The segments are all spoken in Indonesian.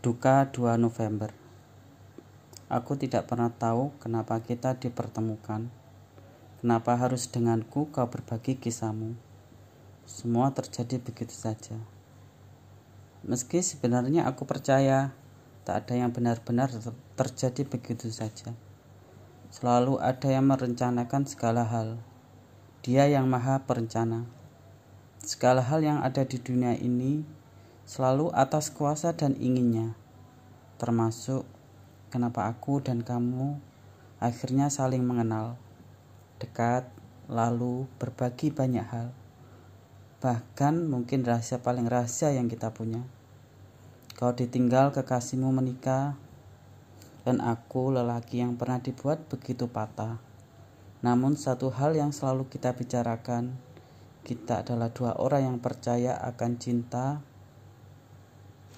Duka 2 November Aku tidak pernah tahu kenapa kita dipertemukan. Kenapa harus denganku kau berbagi kisahmu. Semua terjadi begitu saja. Meski sebenarnya aku percaya tak ada yang benar-benar terjadi begitu saja. Selalu ada yang merencanakan segala hal. Dia yang maha perencana. Segala hal yang ada di dunia ini selalu atas kuasa dan inginnya, termasuk kenapa aku dan kamu akhirnya saling mengenal, dekat, lalu berbagi banyak hal, bahkan mungkin rahasia paling rahasia yang kita punya. Kau ditinggal kekasihmu menikah, dan aku lelaki yang pernah dibuat begitu patah. Namun satu hal yang selalu kita bicarakan, kita adalah dua orang yang percaya akan cinta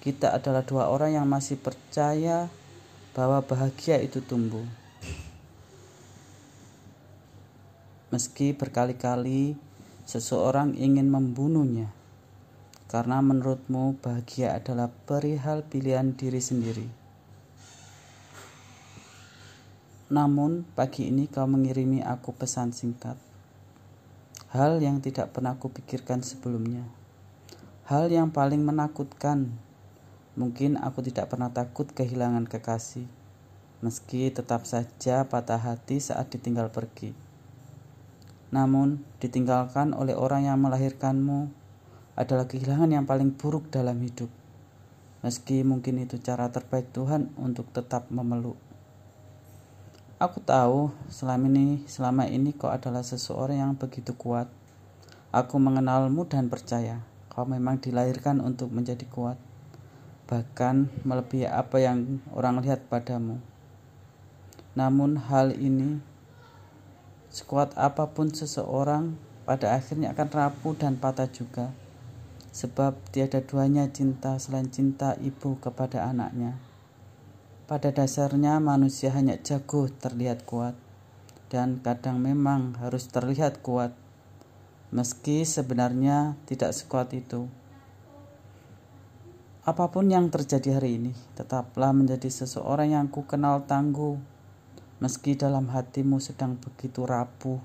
kita adalah dua orang yang masih percaya bahwa bahagia itu tumbuh. Meski berkali-kali seseorang ingin membunuhnya, karena menurutmu bahagia adalah perihal pilihan diri sendiri. Namun, pagi ini kau mengirimi aku pesan singkat. Hal yang tidak pernah kupikirkan sebelumnya. Hal yang paling menakutkan Mungkin aku tidak pernah takut kehilangan kekasih, meski tetap saja patah hati saat ditinggal pergi. Namun, ditinggalkan oleh orang yang melahirkanmu adalah kehilangan yang paling buruk dalam hidup. Meski mungkin itu cara terbaik Tuhan untuk tetap memeluk. Aku tahu selama ini selama ini kau adalah seseorang yang begitu kuat. Aku mengenalmu dan percaya kau memang dilahirkan untuk menjadi kuat bahkan melebihi apa yang orang lihat padamu. Namun hal ini sekuat apa pun seseorang pada akhirnya akan rapuh dan patah juga. Sebab tiada duanya cinta selain cinta ibu kepada anaknya. Pada dasarnya manusia hanya jago terlihat kuat dan kadang memang harus terlihat kuat meski sebenarnya tidak sekuat itu. Apa pun yang terjadi hari ini, tetaplah menjadi seseorang yang ku kenal tangguh. Meski dalam hatimu sedang begitu rapuh,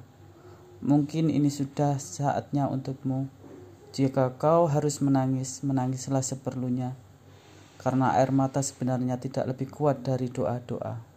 mungkin ini sudah saatnya untukmu. Jika kau harus menangis, menangislah seperlunya. Karena air mata sebenarnya tidak lebih kuat dari doa-doa.